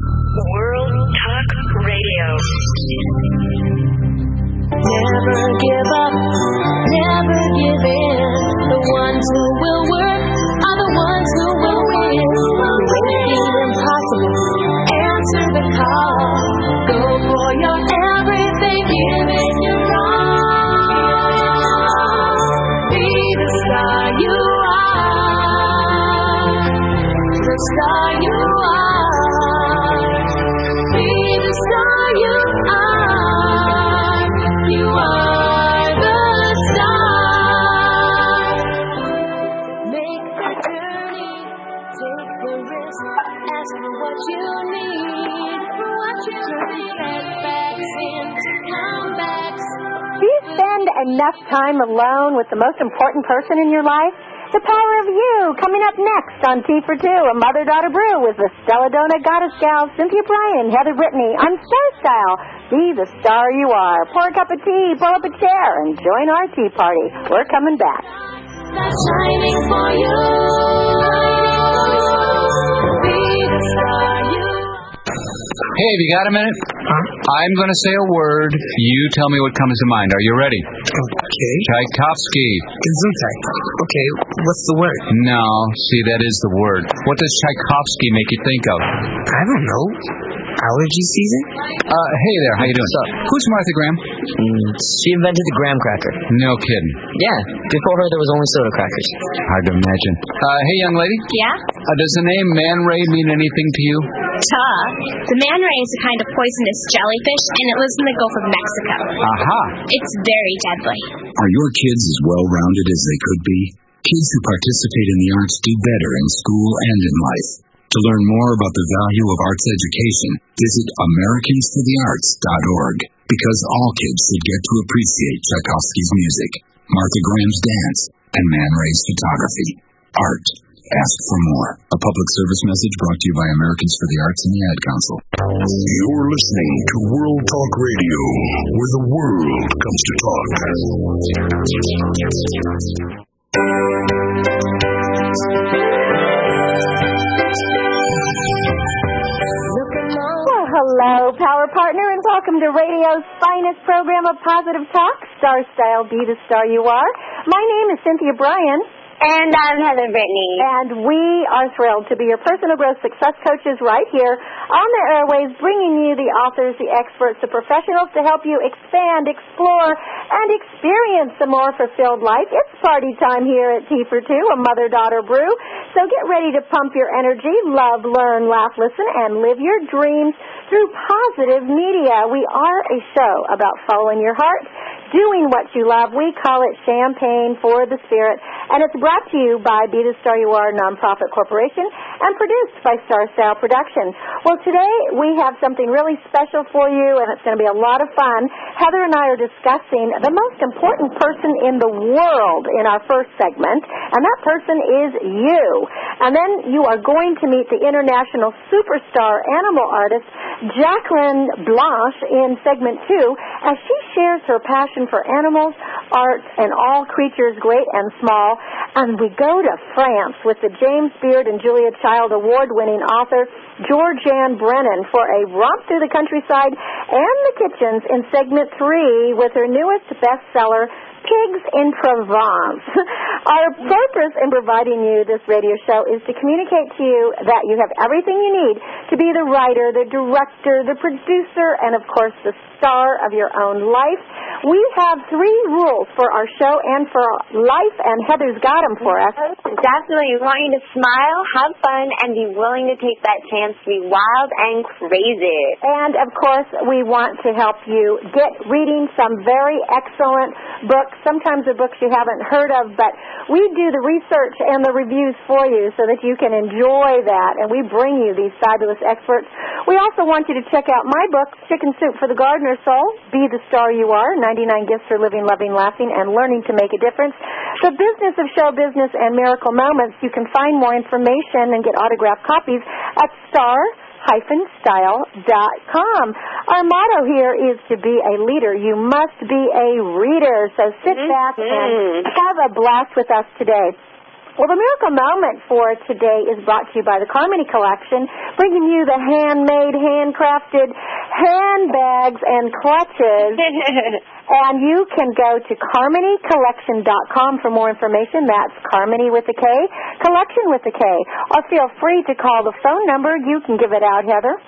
World Talk Radio. Never give up, never give in. The ones who enough time alone with the most important person in your life? The Power of You, coming up next on Tea for Two, a mother-daughter brew with the Stella Stelladonna Goddess Gals, Cynthia Bryan, Heather Brittany, on Star Style. Be the star you are. Pour a cup of tea, pull up a chair, and join our tea party. We're coming back. That's shining for you. Be the star Hey, have you got a minute? Huh? I'm going to say a word. You tell me what comes to mind. Are you ready? Okay. Tchaikovsky. Gesundheit. Okay, what's the word? No, see, that is the word. What does Tchaikovsky make you think of? I don't know. Allergy season? Uh, hey there, how you doing? What's up? Who's Martha Graham? Mm, she invented the graham cracker. No kidding. Yeah, before her there was only soda crackers. Hard to imagine. Uh, hey, young lady. Yeah? Uh, does the name Man Ray mean anything to you? Duh. The man ray is a kind of poisonous jellyfish, and it lives in the Gulf of Mexico. Aha. It's very deadly. Are your kids as well rounded as they could be? Kids who participate in the arts do better in school and in life. To learn more about the value of arts education, visit AmericansForTheArts.org because all kids should get to appreciate Tchaikovsky's music, Martha Graham's dance, and Man Ray's photography. Art. Ask for more. A public service message brought to you by Americans for the Arts and the Ad Council. You're listening to World Talk Radio, where the world comes to talk. Well, hello, Power Partner, and welcome to radio's finest program of positive talk, Star Style, Be the Star You Are. My name is Cynthia Bryan. And I'm Heather Brittany. And we are thrilled to be your personal growth success coaches right here on the airwaves, bringing you the authors, the experts, the professionals to help you expand, explore, and experience a more fulfilled life. It's party time here at Tea for Two, a mother-daughter brew. So get ready to pump your energy, love, learn, laugh, listen, and live your dreams through positive media. We are a show about following your heart, doing what you love. We call it Champagne for the Spirit, and it's brought to you by Be the Star You Are Nonprofit Corporation and produced by Star Style Production. Well, today we have something really special for you, and it's going to be a lot of fun. Heather and I are discussing the most important person in the world in our first segment, and that person is you. And then you are going to meet the international superstar animal artist, Jacqueline Blanche, in segment two, as she shares her passion for animals, art, and all creatures great and small. And we go to France with the James Beard and Julia Child award-winning author, Georgeanne Brennan, for a romp through the countryside and the kitchens in segment three with her newest bestseller, Pigs in Provence. Our purpose in providing you this radio show is to communicate to you that you have everything you need to be the writer, the director, the producer, and of course the star of your own life. We have three rules for our show and for life, and Heather's got them for us. Definitely. We want you to smile, have fun, and be willing to take that chance to be wild and crazy. And of course, we want to help you get reading some very excellent books. Sometimes they're books you haven't heard of, but we do the research and the reviews for you so that you can enjoy that, and we bring you these fabulous experts. We also want you to check out my book, Chicken Soup for the Gardener's Soul, Be the Star You Are, 99 Gifts for Living, Loving, Laughing, and Learning to Make a Difference. The Business of Show Business and Miracle Moments. You can find more information and get autographed copies at star style.com. Our motto here is to be a leader. You must be a reader. So sit mm-hmm. back and have a blast with us today. Well, the miracle moment for today is brought to you by the Carmody Collection, bringing you the handmade, handcrafted handbags and clutches. and you can go to carmonycollection.com for more information. That's Carmony with a K, collection with a K. Or feel free to call the phone number. You can give it out, Heather.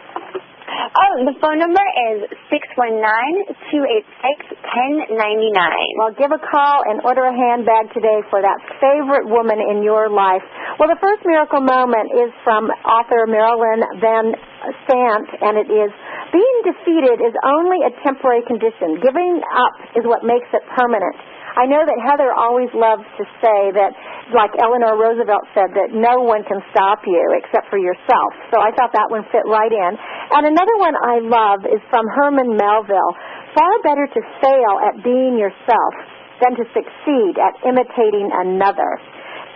Oh, the phone number is six one nine two eight six ten ninety nine. Well, give a call and order a handbag today for that favorite woman in your life. Well, the first miracle moment is from author Marilyn vos Savant, and it is being defeated is only a temporary condition. Giving up is what makes it permanent. I know that Heather always loves to say that, like Eleanor Roosevelt said, that no one can stop you except for yourself. So I thought that one fit right in. And another one I love is from Herman Melville. Far better to fail at being yourself than to succeed at imitating another.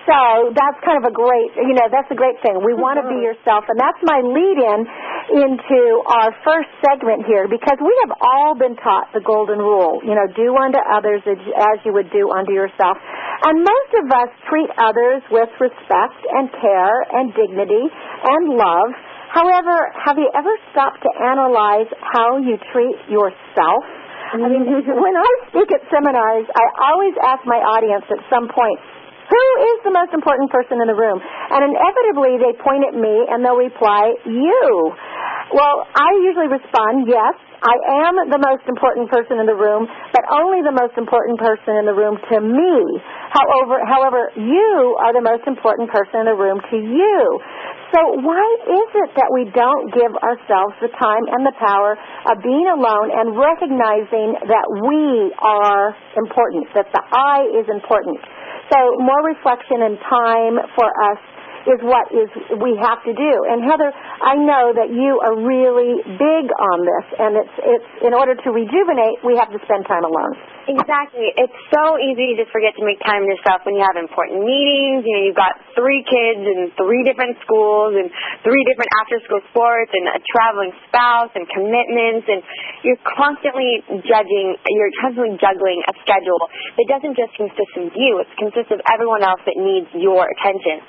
So that's kind of a great, you know, that's a great thing. We want to be mm-hmm. yourself, and that's my lead in into our first segment here because we have all been taught the golden rule, you know, do unto others as you would do unto yourself. And most of us treat others with respect and care and dignity and love. However, have you ever stopped to analyze how you treat yourself? I mean, when I speak at seminars, I always ask my audience at some point, who is the most important person in the room? And inevitably they point at me and they'll reply, you. Well, I usually respond, yes, I am the most important person in the room, but only the most important person in the room to me. However, however, you are the most important person in the room to you. So why is it that we don't give ourselves the time and the power of being alone and recognizing that we are important, that the I is important? So more reflection and time for us is what is we have to do. And Heather, I know that you are really big on this, and it's it's in order to rejuvenate, we have to spend time alone. Exactly. It's so easy to just forget to make time yourself when you have important meetings. You know, you've got three kids in three different schools and three different after school sports and a traveling spouse and commitments and you're constantly judging, you're constantly juggling a schedule that doesn't just consist of you, it consists of everyone else that needs your attention.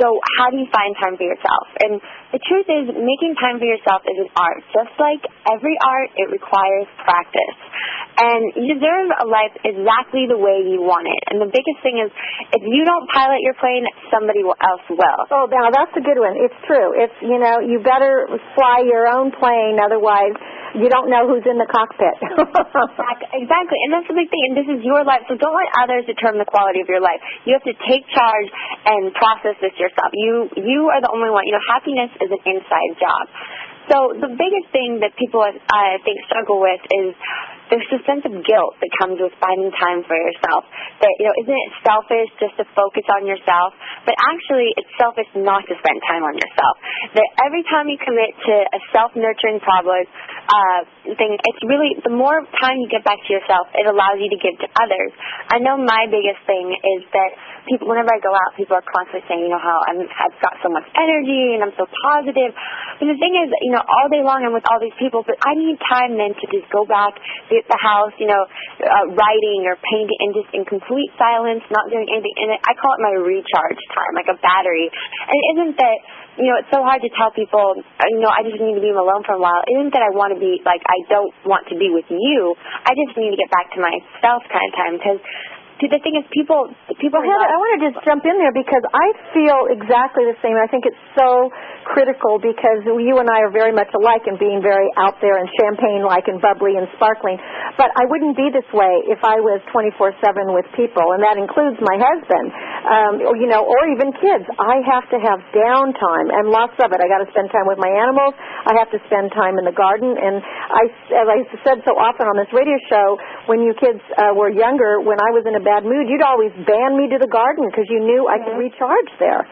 So how do you find time for yourself? And the truth is, making time for yourself is an art. Just like every art, it requires practice. And you deserve a life exactly the way you want it. And the biggest thing is, if you don't pilot your plane, somebody else will. Oh, now that's a good one. It's true. It's you know you better fly your own plane, otherwise you don't know who's in the cockpit. exactly, and that's the big thing. And this is your life, so don't let others determine the quality of your life. You have to take charge and process this yourself. You you are the only one. You know, happiness is an inside job. So the biggest thing that people I think struggle with is there's a sense of guilt that comes with finding time for yourself. That you know, isn't it selfish just to focus on yourself? But actually, it's selfish not to spend time on yourself. That every time you commit to a self-nurturing problem uh, thing, it's really the more time you give back to yourself, it allows you to give to others. I know my biggest thing is that people, whenever I go out, people are constantly saying, you know, how I'm, I've got so much energy and I'm so positive. But the thing is, you know, all day long I'm with all these people, but I need time then to just go back, be at the house, you know, uh, writing or painting and just in complete silence, not doing anything. And I call it my recharge time, like a battery. And it isn't that you know, it's so hard to tell people, uh, you know, I just need to be alone for a while. It isn't that I want to be, like, I don't want to be with you. I just need to get back to myself kind of time because See, the thing is, people, people. Well, Heather, I want to just jump in there because I feel exactly the same. I think it's so critical because you and I are very much alike in being very out there and champagne-like and bubbly and sparkling. But I wouldn't be this way if I was 24/7 with people, and that includes my husband, um, or, you know, or even kids. I have to have downtime and lots of it. I got to spend time with my animals. I have to spend time in the garden, and I, as I said so often on this radio show, when you kids uh, were younger, when I was in a bad mood, you'd always ban me to the garden because you knew I could recharge there.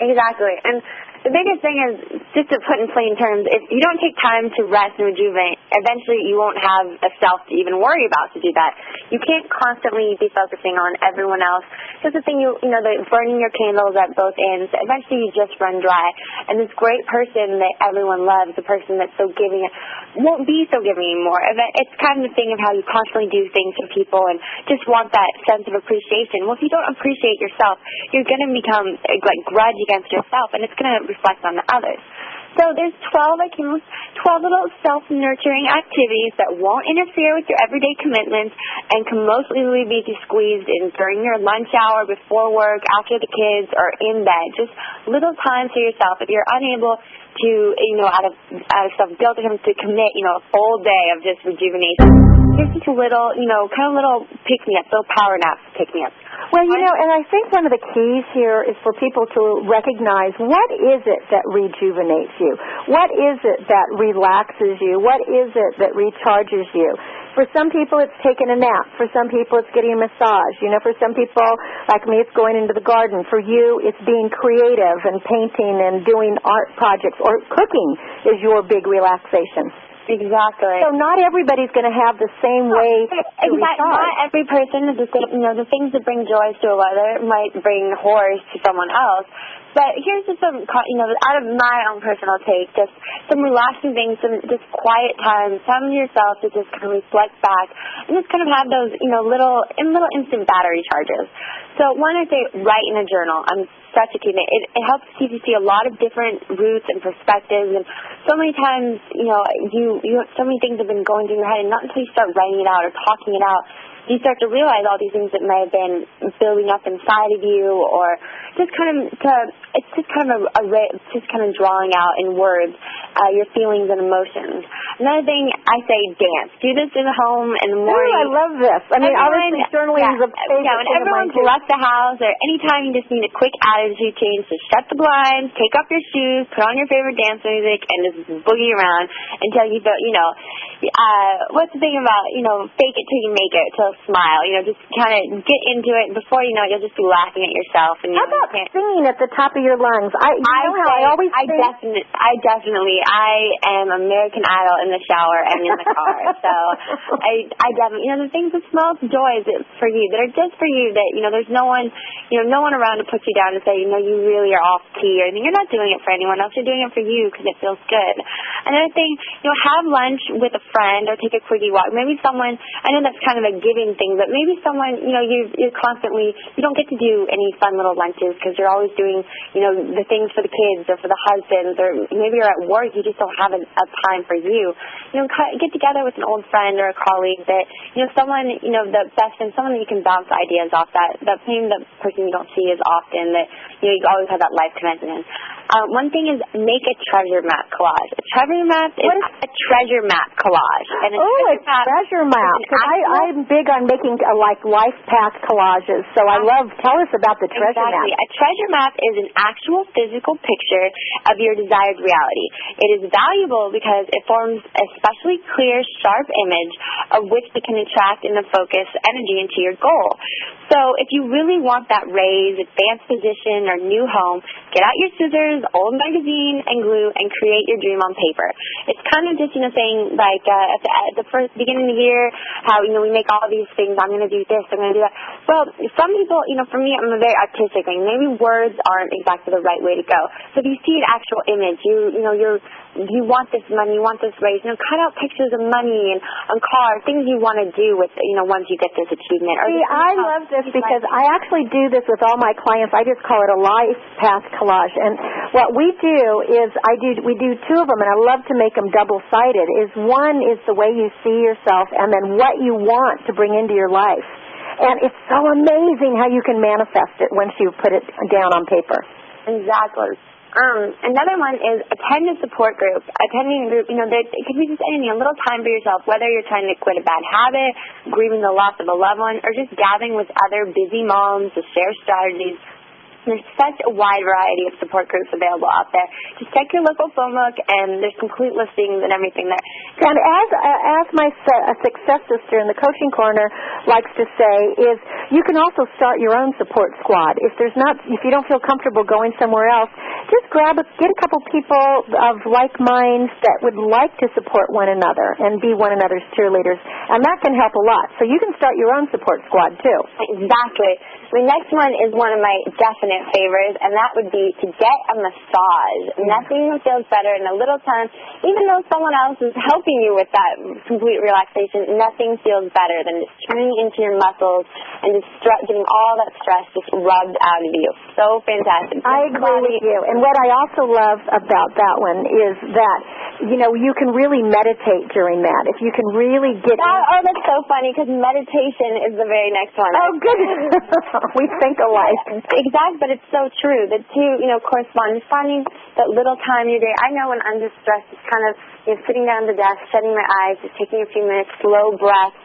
Exactly. And the biggest thing is just to put in plain terms, if you don't take time to rest and rejuvenate, eventually you won't have a self to even worry about to do that. You can't constantly be focusing on everyone else. Just the thing you you know, the burning your candles at both ends. Eventually you just run dry. And this great person that everyone loves, the person that's so giving, won't be so giving anymore. It's kind of the thing of how you constantly do things for people and just want that sense of appreciation. Well, if you don't appreciate yourself, you're going to become like grudge against yourself, and it's to reflect on the others. So there's 12, I came 12 little self-nurturing activities that won't interfere with your everyday commitments and can most easily be squeezed in during your lunch hour, before work, after the kids, or in bed. Just little time to yourself. If you're unable to, you know, out of, out of self-guilt, to commit, you know, a full day of just rejuvenation, just little, you know, kind of little pick-me-ups, little power naps pick-me-ups. Well, you know, and I think one of the keys here is for people to recognize what is it that rejuvenates you? What is it that relaxes you? What is it that recharges you? For some people, it's taking a nap. For some people, it's getting a massage. You know, for some people, like me, it's going into the garden. For you, it's being creative and painting and doing art projects or cooking is your big relaxation. Exactly. So not everybody's going to have the same way exactly. Not every person is the same. You know, the things that bring joy to another might bring horrors to someone else. But here's just some, you know, out of my own personal take, just some relaxing things, some just quiet time, time to yourself to just kind of reflect back and just kind of have those, you know, little, in little instant battery charges. So one, I say write in a journal. I'm kid. It, it helps you to see a lot of different routes and perspectives, and so many times, you know, you you have so many things have been going through your head, and not until you start writing it out or talking it out you start to realize all these things that may have been building up inside of you or just kind of to it's just kind of a, a just kind of drawing out in words uh, your feelings and emotions. Another thing I say dance. Do this in the home in the morning. Ooh, I love this. I mean, everyone, obviously journaling yeah, is a favorite yeah, when thing everyone's left the house or anytime you just need a quick attitude change, just shut the blinds, take off your shoes, put on your favorite dance music, and just boogie around until you feel, you know, uh, what's the thing about, you know, fake it till you make it, smile. You know, just kind of get into it. Before you know it, you'll just be laughing at yourself. And you How about can't, singing at the top of your lungs? I, you I, know how I always I sing. definitely, I definitely, I am American Idol in the shower and in the car. so I, I definitely, you know, the things, the small joys that for you that are just for you. That you know, there's no one, you know, no one around to put you down and say, you know, you really are off key or anything. You're not doing it for anyone else. You're doing it for you because it feels good. Another thing, you know, have lunch with a friend or take a quickie walk. Maybe someone. I know that's kind of a giving thing, but maybe someone, you know, you you're constantly, you don't get to do any fun little lunches because you're always doing, you know, the things for the kids or for the husbands, or maybe you're at work, you just don't have a, a time for you. You know, get together with an old friend or a colleague that, you know, someone, you know, the best friend, someone that you can bounce ideas off that, that maybe the person you don't see as often that, you know, you always have that life connection. Uh, one thing is make a treasure map collage. A treasure map is a treasure map collage. And a Oh, a treasure map treasure map. is an 'Cause I, I'm big on making uh, like life path collages. So I love. Tell us about the treasure exactly. map. A treasure map is an actual physical picture of your desired reality. It is valuable because it forms a specially clear, sharp image of which we can attract and focus energy into your goal. So if you really want that raise, advanced position, or new home, get out your scissors, old magazine, and glue, and create your dream on paper. It's kind of just, you know, saying, like, uh, at, the, at the first beginning of the year, how, you know, we make all these things, I'm going to do this, I'm going to do that. Well, some people, you know, for me, I'm a very artistic, and maybe words aren't exactly the right way to go. So if you see an actual image, you, you know, you're, you want this money, you want this raise, you know, cut out pictures of money and on cars, things you want to do with, you know, once you get this achievement. Or See, I love this because I actually do this with all my clients. I just call it a life path collage. And what we do is I do we do two of them, and I love to make them double sided. Is one is the way you see yourself, and then what you want to bring into your life. And it's so amazing how you can manifest it once you put it down on paper. Exactly. Um, another one is attend a support group. Attending group, you know, there, it could be just anything, a little time for yourself, whether you're trying to quit a bad habit, grieving the loss of a loved one, or just gathering with other busy moms to share strategies There's such a wide variety of support groups available out there. Just check your local phone book, and there's complete listings and everything there. And as uh, as my uh, success sister in the coaching corner likes to say, is you can also start your own support squad. If there's not, if you don't feel comfortable going somewhere else, just grab a, get a couple people of like minds that would like to support one another and be one another's cheerleaders, and that can help a lot. So you can start your own support squad too. Exactly. The next one is one of my definite favorites, and that would be to get a massage. Mm. Nothing feels better in a little time, even though someone else is helping you with that complete relaxation. Nothing feels better than just turning into your muscles and just getting all that stress just rubbed out of you. So fantastic. I agree with you. And what I also love about that one is that you know you can really meditate during that. If you can really get That, oh, that's so funny because meditation is the very next one. Oh, goodness. we think alike. Exactly, but it's so true. The two, you know, correspond. Finding that little time in your day. I know when I'm just stressed, it's kind of you know, sitting down at the desk, shutting my eyes, just taking a few minutes, slow breath.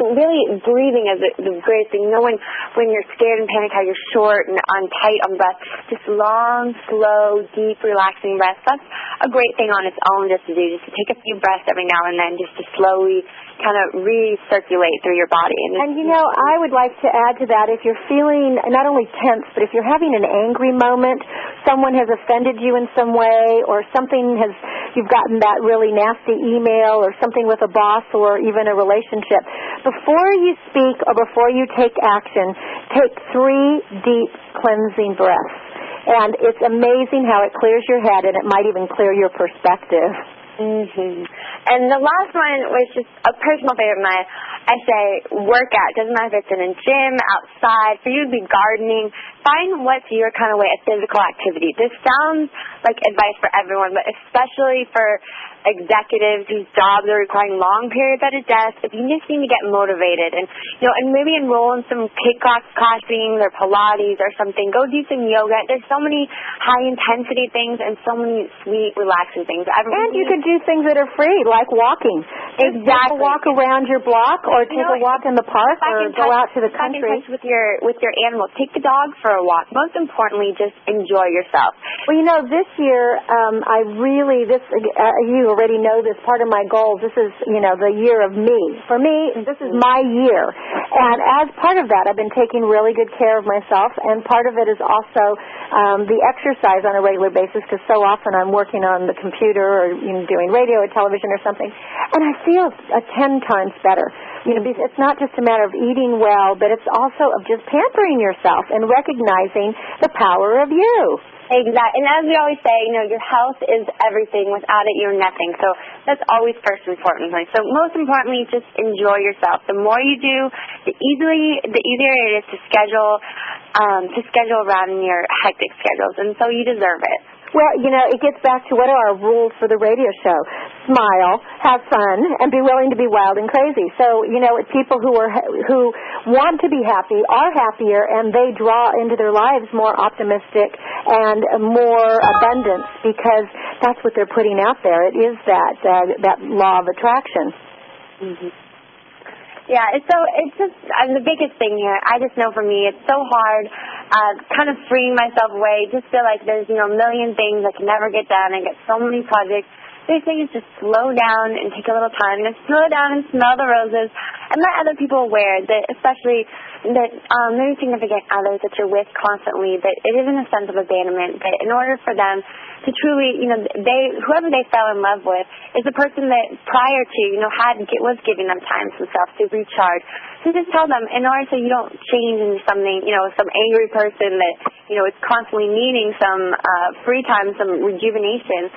Really breathing is the, greatest thing. Knowing when you're scared and panic how you're short and on tight on breath. Just long, slow, deep, relaxing breaths. That's a great thing on its own just to do. Just to take a few breaths every now and then, just to slowly kind of recirculate through your body. And, And you know, I would like to add to that if you're feeling not only tense, but if you're having an angry moment, someone has offended you in some way, or something has, you've gotten that really nasty email, or something with a boss, or even a relationship, before you speak or before you take action, take three deep cleansing breaths. And it's amazing how it clears your head, and it might even clear your perspective. hmm And the last one was just a personal favorite of mine. I say workout. Doesn't matter if it's in a gym, outside. For you to be gardening, find what's your kind of way of physical activity. This sounds like advice for everyone, but especially for executives whose jobs are requiring long periods at a desk. If you just need to get motivated and you know, and maybe enroll in some kickbox kickboxing or Pilates or something. Go do some yoga. There's so many high intensity things and so many sweet, relaxing things. And you could do things that are free, like walking. Just take a Exactly. walk around your block, or take You know, a walk in the park, or in go out to the country. touch with your with your animal. Take the dog for a walk. Most importantly, just enjoy yourself. Well, you know, this year um, I really this uh, you already know this. Part of my goals. This is you know the year of me. For me, this is my year, and as part of that, I've been taking really good care of myself. And part of it is also um, the exercise on a regular basis because so often I'm working on the computer or you know, doing radio or television or something, and I feel uh, ten times better. You know, it's not just a matter of eating well, but it's also of just pampering yourself and recognizing the power of you. Exactly. And as we always say, you know, your health is everything. Without it, you're nothing. So that's always first foremost. So most importantly, just enjoy yourself. The more you do, the easily, the easier it is to schedule, um, to schedule around your hectic schedules. And so you deserve it. Well, you know, it gets back to what are our rules for the radio show? Smile, have fun, and be willing to be wild and crazy. So, you know, people who are who want to be happy are happier, and they draw into their lives more optimistic and more abundance because that's what they're putting out there. It is that uh, that law of attraction. Mm-hmm. Yeah, it's so it's just uh, the biggest thing here. I just know for me, it's so hard, uh, kind of freeing myself away. Just feel like there's you know a million things I can never get done. I get so many projects. Big thing is just slow down and take a little time and slow down and smell the roses and let other people aware that especially that um maybe significant others that you're with constantly that it isn't a sense of abandonment that in order for them to truly you know they whoever they fell in love with is the person that prior to you know had was giving them time to themselves to recharge. So just tell them in order so you don't change into something you know some angry person that you know is constantly needing some uh free time some rejuvenation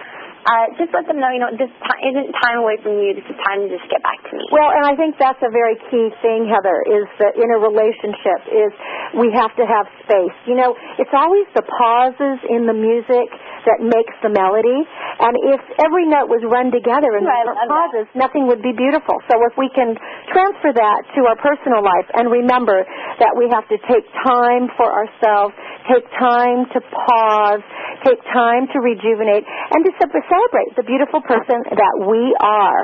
uh, just let them know, you know, this time isn't time away from you. This is time to just get back to me. Well, and I think that's a very key thing, Heather, is that in a relationship is we have to have space. You know, it's always the pauses in the music that makes the melody. And if every note was run together in Right, different pauses, nothing would be beautiful. So if we can transfer that to our personal life and remember that we have to take time for ourselves, take time to pause, take time to rejuvenate, and to ce- celebrate the beautiful person that we are.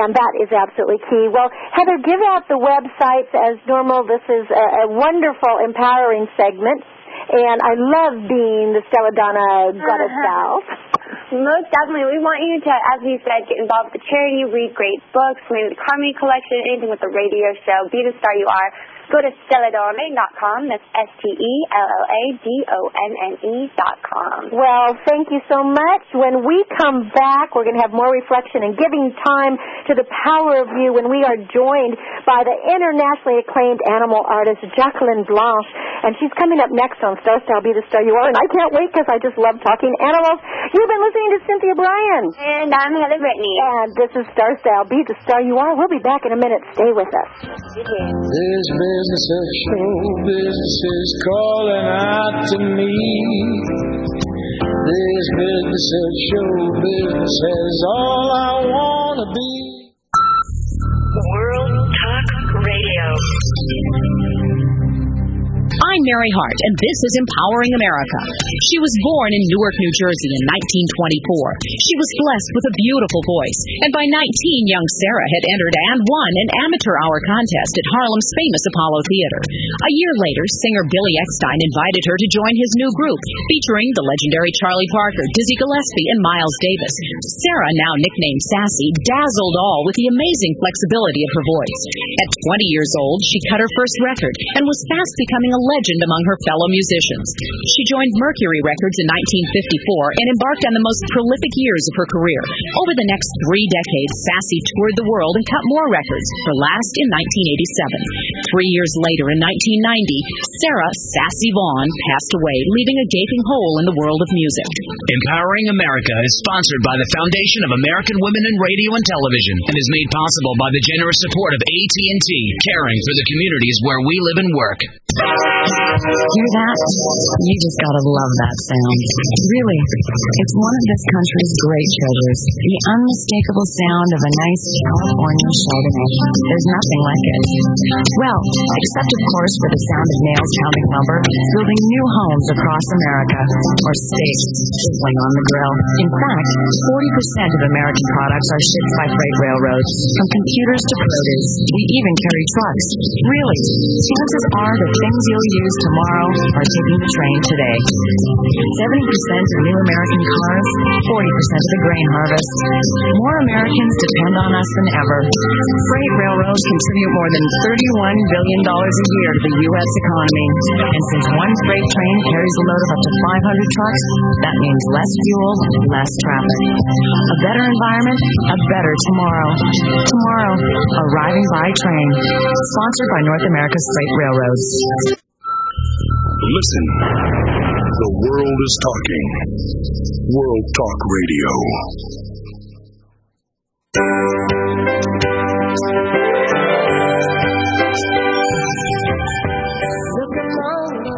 And that is absolutely key. Well, Heather, give out the websites as normal. This is a, a wonderful, empowering segment. And I love being the Stelladonna goddess Uh-huh. self. Most definitely. We want you to, as you said, get involved with the charity, read great books, maybe the Carmody Collection, anything with the radio show. Be the star you are. Go to stelladonna.com. That's S-T-E-L-L-A-D-O-N-N-E dot com. Well, thank you so much. When we come back, we're going to have more reflection and giving time to the power of you when we are joined by the internationally acclaimed animal artist Jacqueline Blanche. And she's coming up next on Star Style Be the Star You Are. And I can't wait because I just love talking animals. You've been listening to Cynthia Bryan. And I'm Heather Brittany. And this is Star Style Be the Star You Are. We'll be back in a minute. Stay with us. This business of show business is calling out to me. This business of show business is all I wanna be. World Talk Radio. I'm Mary Hart, and this is Empowering America. She was born in Newark, New Jersey in 1924. She was blessed with a beautiful voice, and by 19, young Sarah had entered and won an amateur hour contest at Harlem's famous Apollo Theater. A year later, singer Billy Eckstine invited her to join his new group, featuring the legendary Charlie Parker, Dizzy Gillespie, and Miles Davis. Sarah, now nicknamed Sassy, dazzled all with the amazing flexibility of her voice. At 20 years old, she cut her first record and was fast becoming a legend among her fellow musicians. She joined Mercury Records in 1954 and embarked on the most prolific years of her career. Over the next three decades, Sassy toured the world and cut more records, her last in 1987. Three years later, in 1990, Sarah Sassy Vaughan passed away, leaving a gaping hole in the world of music. Empowering America is sponsored by the Foundation of American Women in Radio and Television and is made possible by the generous support of AT&T, caring for the communities where we live and work. Hear that? You just gotta love that sound. Really, it's one of this country's great treasures. The unmistakable sound of a nice California Chardonnay. There's nothing like it. Well, except of course for the sound of nails pounding lumber, building new homes across America, or steaks sizzling on the grill. In fact, 40% of American products are shipped by freight railroads, from computers to produce. We even carry trucks. Really, chances are the things you'll use tomorrow are taking the train today. 70% of new American cars, 40% of the grain harvest. More Americans depend on us than ever. Freight railroads contribute more than $31 billion a year to the U.S. economy. And since one freight train carries a load of up to 500 trucks, that means less fuel, less traffic. A better environment, a better tomorrow. Tomorrow, arriving by train. Sponsored by North America's Freight Railroads. Listen. The world is talking. World Talk Radio.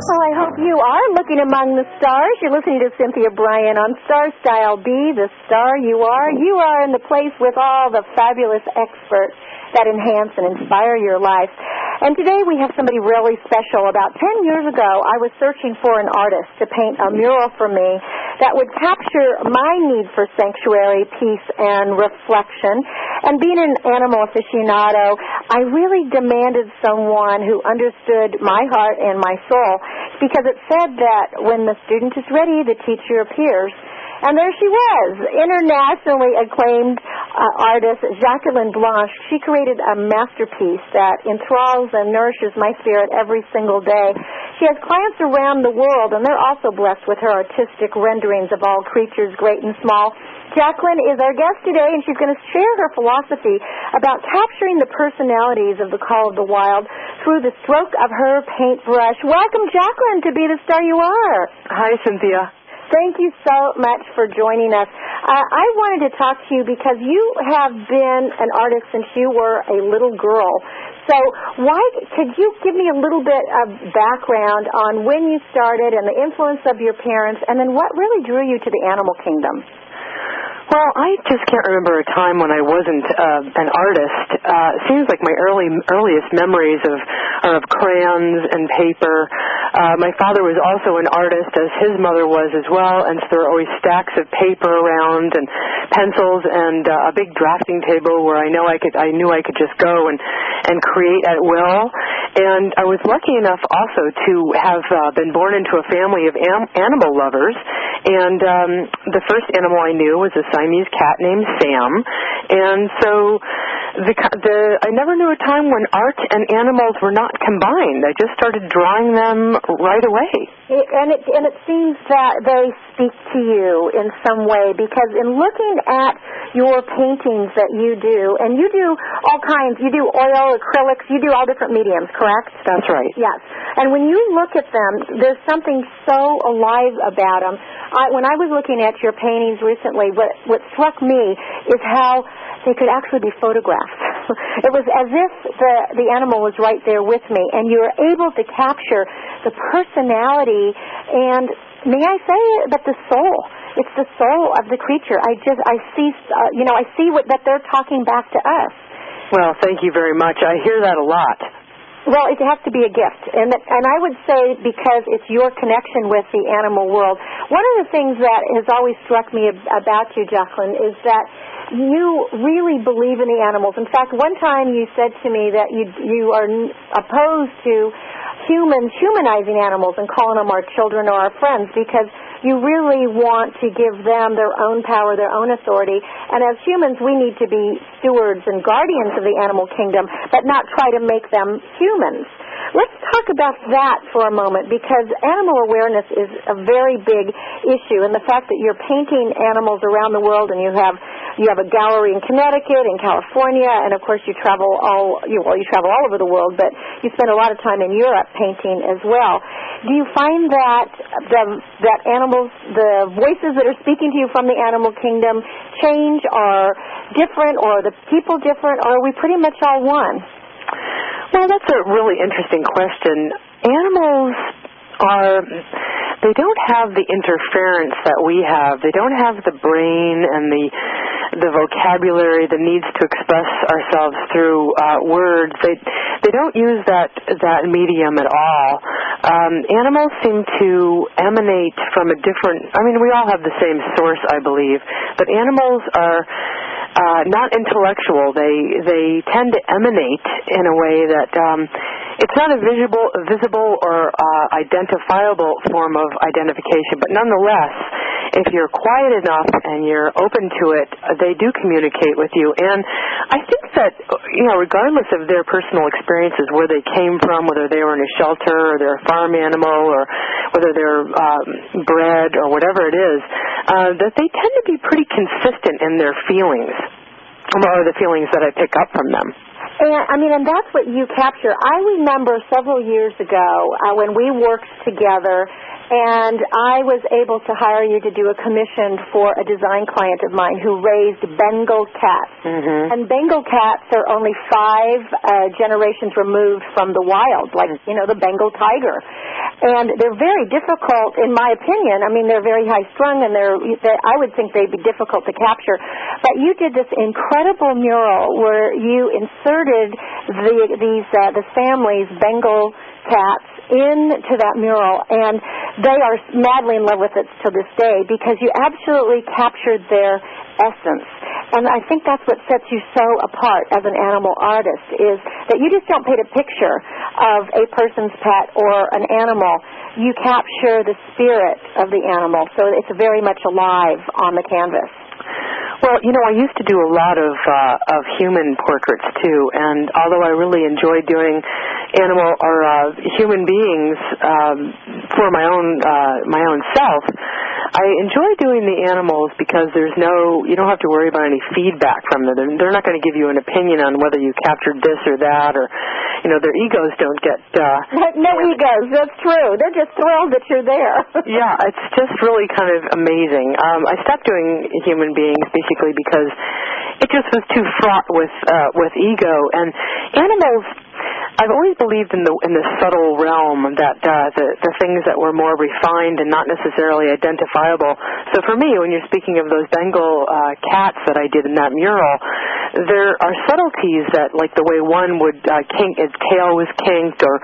Well, I hope you are looking among the stars. You're listening to Cynthia Bryan on Star Style. Be the star you are. You are in the place with all the fabulous experts that enhance and inspire your life. And today we have somebody really special. About 10 years ago, I was searching for an artist to paint a mural for me that would capture my need for sanctuary, peace, and reflection. And being an animal aficionado, I really demanded someone who understood my heart and my soul because it said that when the student is ready, the teacher appears. And there she was, internationally acclaimed uh, artist Jacqueline Blanche. She created a masterpiece that enthralls and nourishes my spirit every single day. She has clients around the world, and they're also blessed with her artistic renderings of all creatures, great and small. Jacqueline is our guest today, and she's going to share her philosophy about capturing the personalities of the call of the wild through the stroke of her paintbrush. Welcome, Jacqueline, to Be the Star You Are. Hi, Cynthia. Thank you so much for joining us. Uh, I wanted to talk to you because you have been an artist since you were a little girl. So, why could you give me a little bit of background on when you started and the influence of your parents, and then what really drew you to the animal kingdom? Well, I just can't remember a time when I wasn't uh, an artist. Uh, it seems like my early earliest memories of are of crayons and paper. Uh, my father was also an artist, as his mother was as well, and so there were always stacks of paper around and pencils and uh, a big drafting table where I know I could I knew I could just go and and create at will. And I was lucky enough also to have uh, been born into a family of am- animal lovers. And um, the first animal I knew was a Siamese cat named Sam. And so the, the I never knew a time when art and animals were not combined. I just started drawing them right away. It, and it and it seems that they speak to you in some way because in looking at your paintings that you do, and you do all kinds. You do oil, acrylics. You do all different mediums, correct? That's right. Yes. And when you look at them, there's something so alive about them. I, when I was looking at your paintings recently, what what struck me is how they could actually be photographed. it was as if the the animal was right there with me, and you were able to capture the personality and may I say but the soul. It's the soul of the creature. I just I see uh, you know I see what that they're talking back to us. Well, thank you very much. I hear that a lot. Well, it has to be a gift, and and I would say because it's your connection with the animal world. One of the things that has always struck me about you, Jacqueline, is that you really believe in the animals. In fact, one time you said to me that you you are opposed to humans humanizing animals and calling them our children or our friends because you really want to give them their own power, their own authority. And as humans, we need to be stewards and guardians of the animal kingdom, but not try to make them humans. Let's talk about that for a moment because animal awareness is a very big issue, and the fact that you're painting animals around the world, and you have you have a gallery in Connecticut, in California, and of course you travel all you well you travel all over the world, but you spend a lot of time in Europe painting as well. Do you find that the that animals, the voices that are speaking to you from the animal kingdom, change, are different, or are the people different, or are we pretty much all one? Well, that's a really interesting question. Animals are they don't have the interference that we have. They don't have the brain and the the vocabulary, the needs to express ourselves through uh, words. They they don't use that that medium at all. Um, animals seem to emanate from a different. I mean, we all have the same source, I believe, but animals are uh, not intellectual. They they tend to emanate in a way that um, it's not a visible visible or uh, identifiable form of identification, but nonetheless, if you're quiet enough and you're open to it, they do communicate with you. And I think that you know, regardless of their personal experiences, where they came from, whether they were in a shelter or they're a farm animal or whether they're um, bred or whatever it is, uh, that they tend to be pretty consistent in their feelings, or the feelings that I pick up from them. And I mean, and that's what you capture. I remember several years ago uh, when we worked together, and I was able to hire you to do a commission for a design client of mine who raised Bengal cats. Mm-hmm. And Bengal cats are only five uh, generations removed from the wild, like you know the Bengal tiger. And they're very difficult, in my opinion. I mean, they're very high strung, and they're, they're I would think they'd be difficult to capture. But you did this incredible mural where you inserted the these uh, the family's Bengal cats into that mural, and they are madly in love with it to this day because you absolutely captured their essence. And I think that's what sets you so apart as an animal artist is that you just don't paint a picture of a person's pet or an animal. You capture the spirit of the animal, so it's very much alive on the canvas. Well, you know, I used to do a lot of uh, of human portraits too, and although I really enjoy doing animal or uh, human beings um, for my own uh, my own self, I enjoy doing the animals because there's no you don't have to worry about any feedback from them. They're, not going to give you an opinion on whether you captured this or that, or you know, their egos don't get. Uh, no egos. That's true. They're just thrilled that you're there. yeah, it's just really kind of amazing. Um, I stopped doing human beings basically because it just was too fraught with uh, with ego and animals. I've always believed in the in the subtle realm that uh, the the things that were more refined and not necessarily identifiable. So for me, when you're speaking of those Bengal uh, cats that I did in that mural, there are subtleties that, like the way one would uh, kink its tail was kinked, or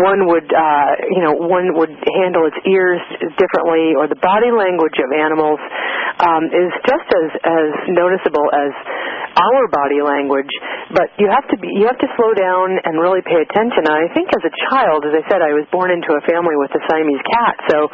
one would uh, you know one would handle its ears differently, or the body language of animals um, is just as as noticeable as our body language. But you have to be you have to slow down and really pay attention. And I think as a child, as I said, I was born into a family with a Siamese cat, so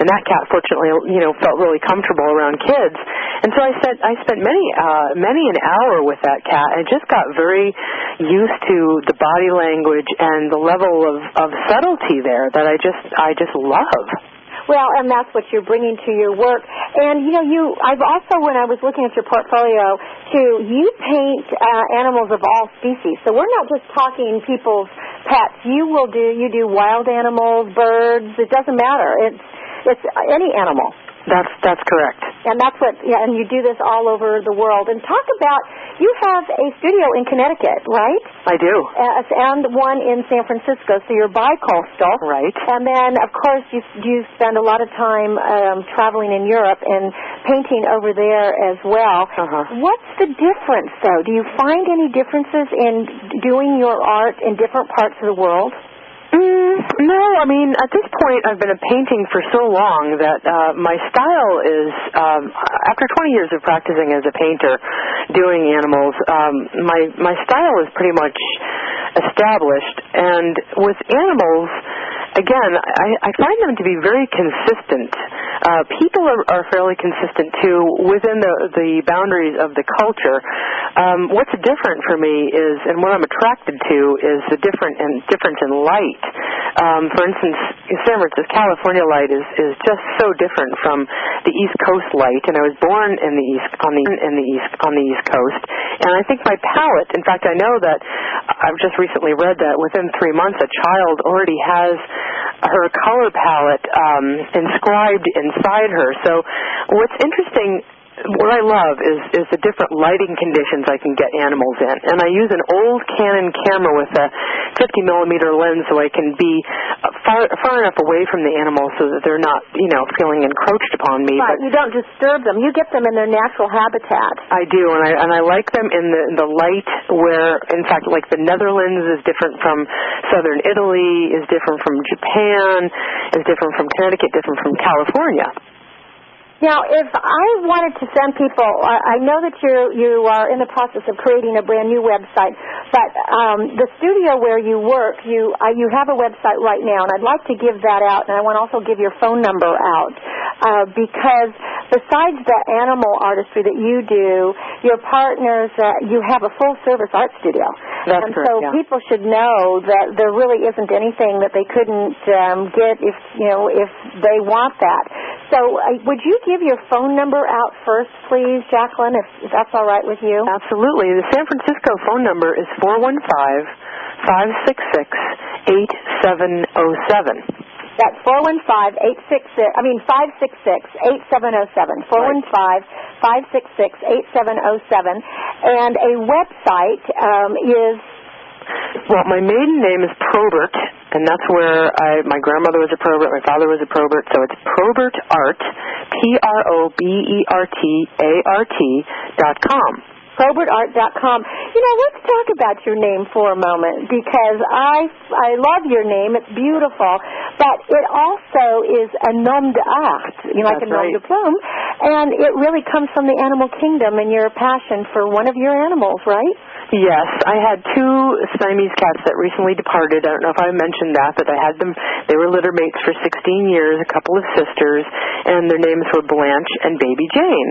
and that cat fortunately you know felt really comfortable around kids. And so I spent I spent many uh, many an hour with that cat and just got very used to the body language and the level of, of subtlety there that I just I just love. Well, and that's what you're bringing to your work. And you know, you I've also when I was looking at your portfolio too, you paint uh, animals of all species. So we're not just talking people's pets. You will do you do wild animals, birds. It doesn't matter. It's it's any animal. That's that's correct. And that's what yeah, and you do this all over the world. And talk about you have a studio in Connecticut, right? I do. Uh, and one in San Francisco, so you're bi-coastal. Right. And then, of course, you you spend a lot of time um, traveling in Europe and painting over there as well. Uh-huh. What's the difference, though? Do you find any differences in doing your art in different parts of the world? Mm, no, I mean at this point I've been a painting for so long that uh, my style is um, after 20 years of practicing as a painter, doing animals, um, my my style is pretty much established. And with animals, again, I, I find them to be very consistent. Uh, people are, are fairly consistent too within the the boundaries of the culture. Um, what's different for me is, and what I'm attracted to, is the different and difference in light. Um, for instance, in San Francisco California light is is just so different from the East Coast light, and I was born in the east on the in the east on the East Coast, and I think my palette. In fact, I know that I've just recently read that within three months, a child already has her color palette um, inscribed inside her. So, what's interesting what I love is is the different lighting conditions I can get animals in, and I use an old Canon camera with a 50 millimeter lens, so I can be far far enough away from the animals so that they're not, you know, feeling encroached upon me. Right. But You don't disturb them. You get them in their natural habitat. I do, and I and I like them in the the light where, in fact, like the Netherlands is different from southern Italy, is different from Japan, is different from Connecticut, different from California. Now, if I wanted to send people, I, know that you you are in the process of creating a brand new website, but um, the studio where you work, you uh, you have a website right now, and I'd like to give that out, and I want to also give your phone number out uh, because besides the animal artistry that you do, your partners, uh, you have a full service art studio, That's and correct, so yeah. people should know that there really isn't anything that they couldn't um, get if you know if they want that. So, uh, would you give your phone number out first, please, Jacqueline, if, if that's all right with you? Absolutely. The San Francisco phone number is four one five five six six eight seven zero seven. That's four one five eight six six. I mean five six six eight seven zero seven. Four one five five six six eight seven zero seven. And a website um, is Well, my maiden name is Probert, and that's where I my grandmother was a Probert, my father was a Probert, so it's Probert Art, P R O B E R T A R T dot com. probertart.com. You know, let's talk about your name for a moment because I I love your name. It's beautiful, but it also is a nom d'art, you know, like a nom right. de plume, and it really comes from the animal kingdom and your passion for one of your animals, right? Yes, I had two Siamese cats that recently departed. I don't know if I mentioned that, but I had them. They were litter mates for 16 years, a couple of sisters, and their names were Blanche and Baby Jane.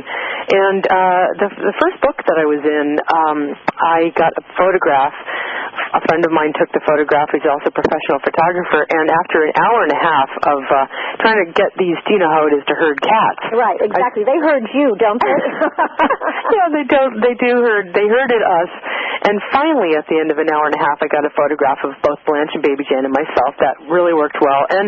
And uh, the, the first book that I was in, um, I got a photograph. A friend of mine took the photograph. He's also a professional photographer. And after an hour and a half of uh, trying to get these, do you know how it is to herd cats? Right, exactly. they heard you, don't they? yeah, they don't. They do herd. They herded us, and finally, at the end of an hour and a half, I got a photograph of both Blanche and Baby Jane and myself. That really worked well. And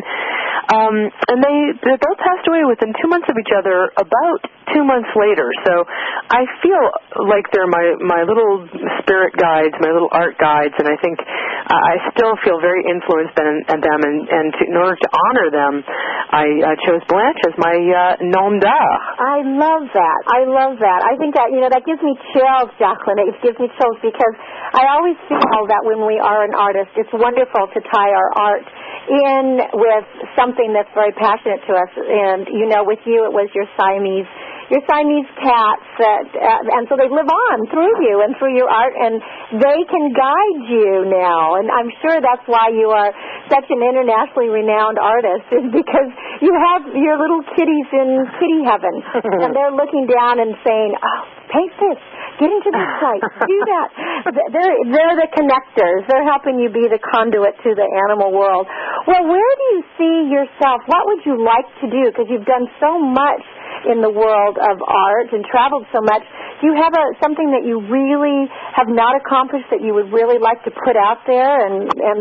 um, and they they both passed away within two months of each other. About two months later, so I feel like they're my my little spirit guides, my little art guides, and I think uh, I still feel very influenced in, in them. And, and to, in order to honor them, I uh, chose Blanche as my uh, nom d'art. I love that. I love that. I think that, you know, that gives me chills, Jacqueline. It gives me chills because I always feel that when we are an artist, it's wonderful to tie our art in with something that's very passionate to us. And, you know, with you, it was your Siamese your Siamese cats that uh, and so they live on through you and through your art and they can guide you now. And I'm sure that's why you are such an internationally renowned artist is because you have your little kitties in kitty heaven and they're looking down and saying oh paint this. Get into this light do that. They're they're the connectors. They're helping you be the conduit to the animal world. Well where do you see yourself? What would you like to do? Because you've done so much in the world of art and traveled so much. Do you have a something that you really have not accomplished that you would really like to put out there and and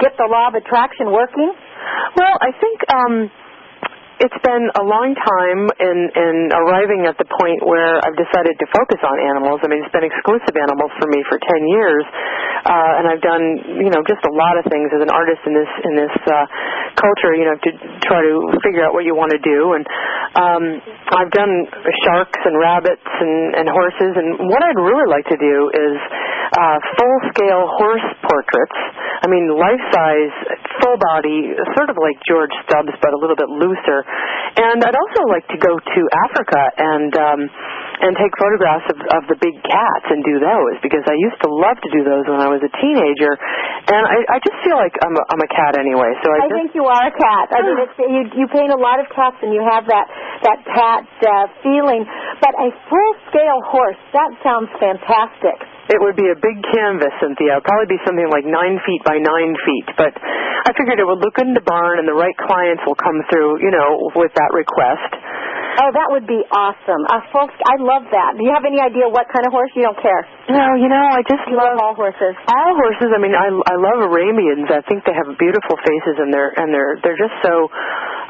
get the law of attraction working? Well, I think um it's been a long time in in arriving at the point where I've decided to focus on animals. I mean, it's been exclusive animals for me for 10 years. Uh and I've done, you know, just a lot of things as an artist in this in this uh culture, you know, to try to figure out what you want to do and um I've done sharks and rabbits and and horses and what I'd really like to do is uh full-scale horse portraits. I mean, life-size, full body, sort of like George Stubbs but a little bit looser and I'd also like to go to Africa and um and take photographs of, of the big cats and do those because I used to love to do those when I was a teenager and I, I just feel like I'm a, I'm a cat anyway so I, I just, think you are a cat. I mean, it's, you you paint a lot of cats and you have that that cat uh, feeling, but a full scale horse that sounds fantastic. it would be a big canvas, Cynthia. It'd probably be something like nine feet by nine feet. But I figured it would look in the barn, and the right clients will come through, you know, with that request. Oh, that would be awesome. A full. I love that. Do you have any idea what kind of horse? You don't care. No, you know, I just You love all horses. all horses. I mean, I I love Arabians. I think they have beautiful faces, and they're and they're they're just so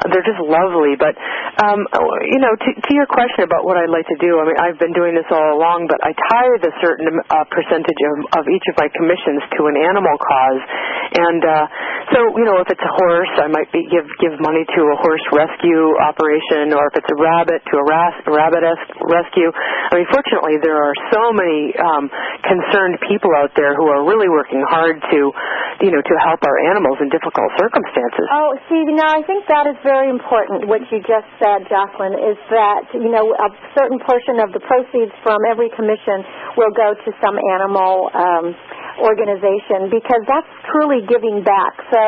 they're just lovely. But um, you know, to, to your question about what I'd like to do, I mean, I've been doing this all along, but I tithe a certain uh, percentage of, of each of my commissions to an animal cause, and uh, so you know, if it's a horse, I might be, give give money to a horse rescue operation, or if it's a rabbit, to a, ras- rabbit rescue. I mean, fortunately, there are so many um, concerned people out there who are really working hard to, you know, to help our animals in difficult circumstances. Oh, see, now I think that is very important. What you just said, Jacqueline, is that you know a certain portion of the proceeds from every commission will go to some animal um, organization because that's truly giving back. So,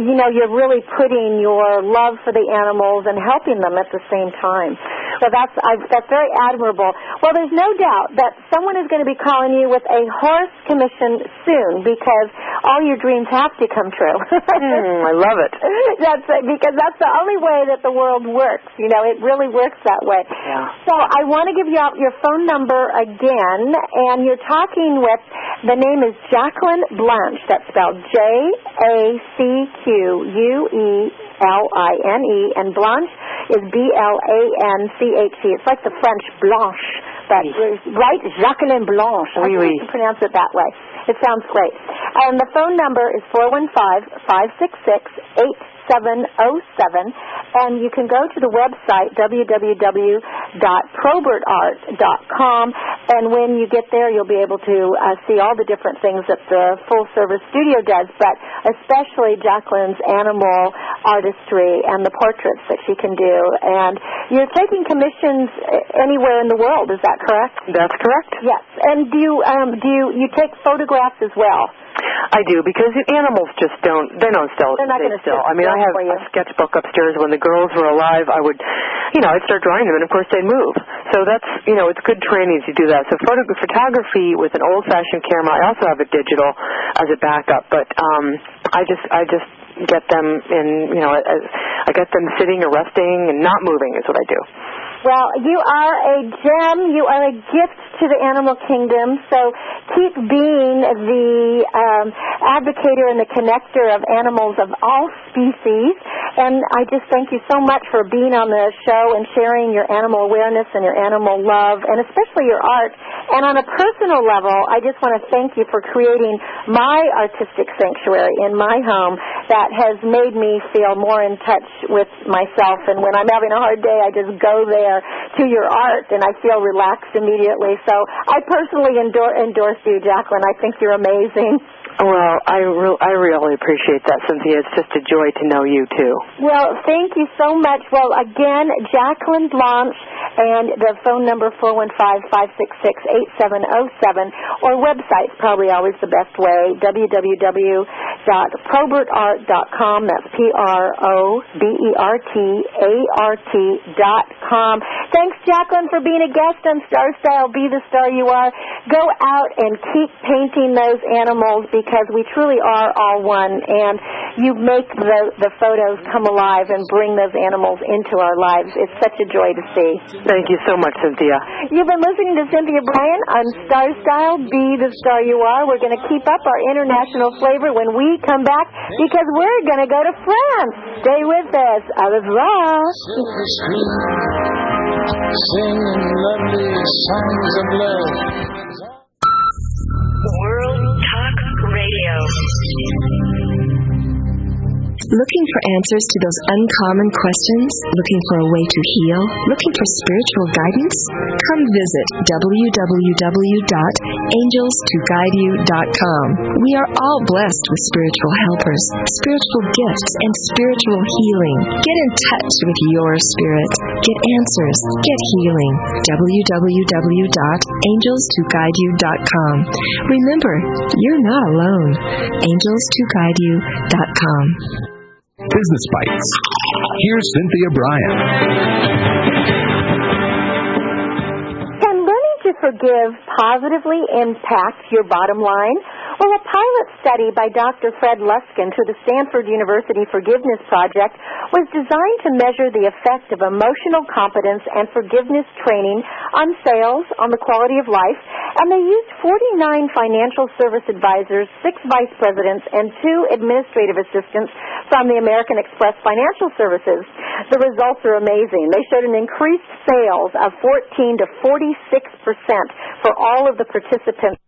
you know, you're really putting your love for the animals and helping them at the same time. So that's I, that's very admirable. Well, there's no doubt that someone is going to be calling you with a horse commission soon because all your dreams have to come true. Hmm, I love it. That's it, because that's the only way that the world works. You know, it really works that way. Yeah. So I want to give you out your phone number again, and you're talking with the name is Jacqueline Blanche. That's spelled J A C Q U E L I N E, and Blanche is B L A N C H E. It's like the French Blanche, but right, Jacqueline Blanche. I oui. can pronounce it that way. It sounds great. And the phone number is four one five five six six eight seven zero seven, and you can go to the website www.probertart.com, and when you get there, you'll be able to uh, see all the different things that the full service studio does, but especially Jacqueline's animal artistry and the portraits that she can do. And you're taking commissions uh, anywhere in the world, is that correct? That's correct. Yes. And do you um, do you, you take photographs as well? I do because animals just don't they don't still They're not they still. I mean, I have a sketchbook upstairs. When the girls were alive, I would, you know, I'd start drawing them, and of course they'd move. So that's you know, it's good training to do that. So photo- photography with an old-fashioned camera. I also have a digital as a backup, but um, I just I just get them in you know I, I get them sitting or resting and not moving is what I do. Well, you are a gem. You are a gift to the animal kingdom. So keep being the um, advocator and the connector of animals of all species. And I just thank you so much for being on the show and sharing your animal awareness and your animal love, and especially your art. And on a personal level, I just want to thank you for creating my artistic sanctuary in my home that has made me feel more in touch with myself. And when I'm having a hard day, I just go there to your art and I feel relaxed immediately. So I personally endorse, endorse you, Jacqueline. I think you're amazing. Well, I re- I really appreciate that, Cynthia. It's just a joy to know you too. Well, thank you so much. Well, again, Jacqueline Blanche, and the phone number four one five five six six eight seven zero seven, or website probably always the best way www.probertart.com. That's P R O B E R T A R T dot com. Thanks, Jacqueline, for being a guest on Star Style. Be the star you are. Go out and keep painting those animals because we truly are all one, and you make the the photos come alive and bring those animals into our lives. It's such a joy to see. Thank you so much, Cynthia. You've been listening to Cynthia Brian on Star Style. Be the star you are. We're going to keep up our international flavor when we come back because we're going to go to France. Stay with us. Au revoir. Silver screen, singing lovely songs of love. Radio. Looking for answers to those uncommon questions? Looking for a way to heal? Looking for spiritual guidance? Come visit www.angelstoguideyou.com. We are all blessed with spiritual helpers, spiritual gifts, and spiritual healing. Get in touch with your spirit. Get answers. Get healing. www.angelstoguideyou.com. Remember, you're not alone. Angelstoguideyou.com. Business Bites. Here's Cynthia Brian. Can learning to forgive positively impact your bottom line? Well, a pilot study by Dr. Fred Luskin through the Stanford University Forgiveness Project was designed to measure the effect of emotional competence and forgiveness training on sales, on the quality of life, and they used 49 financial service advisors, six vice presidents, and two administrative assistants from the American Express Financial Services. The results are amazing. They showed an increased sales of 14 to 46 percent for all of the participants.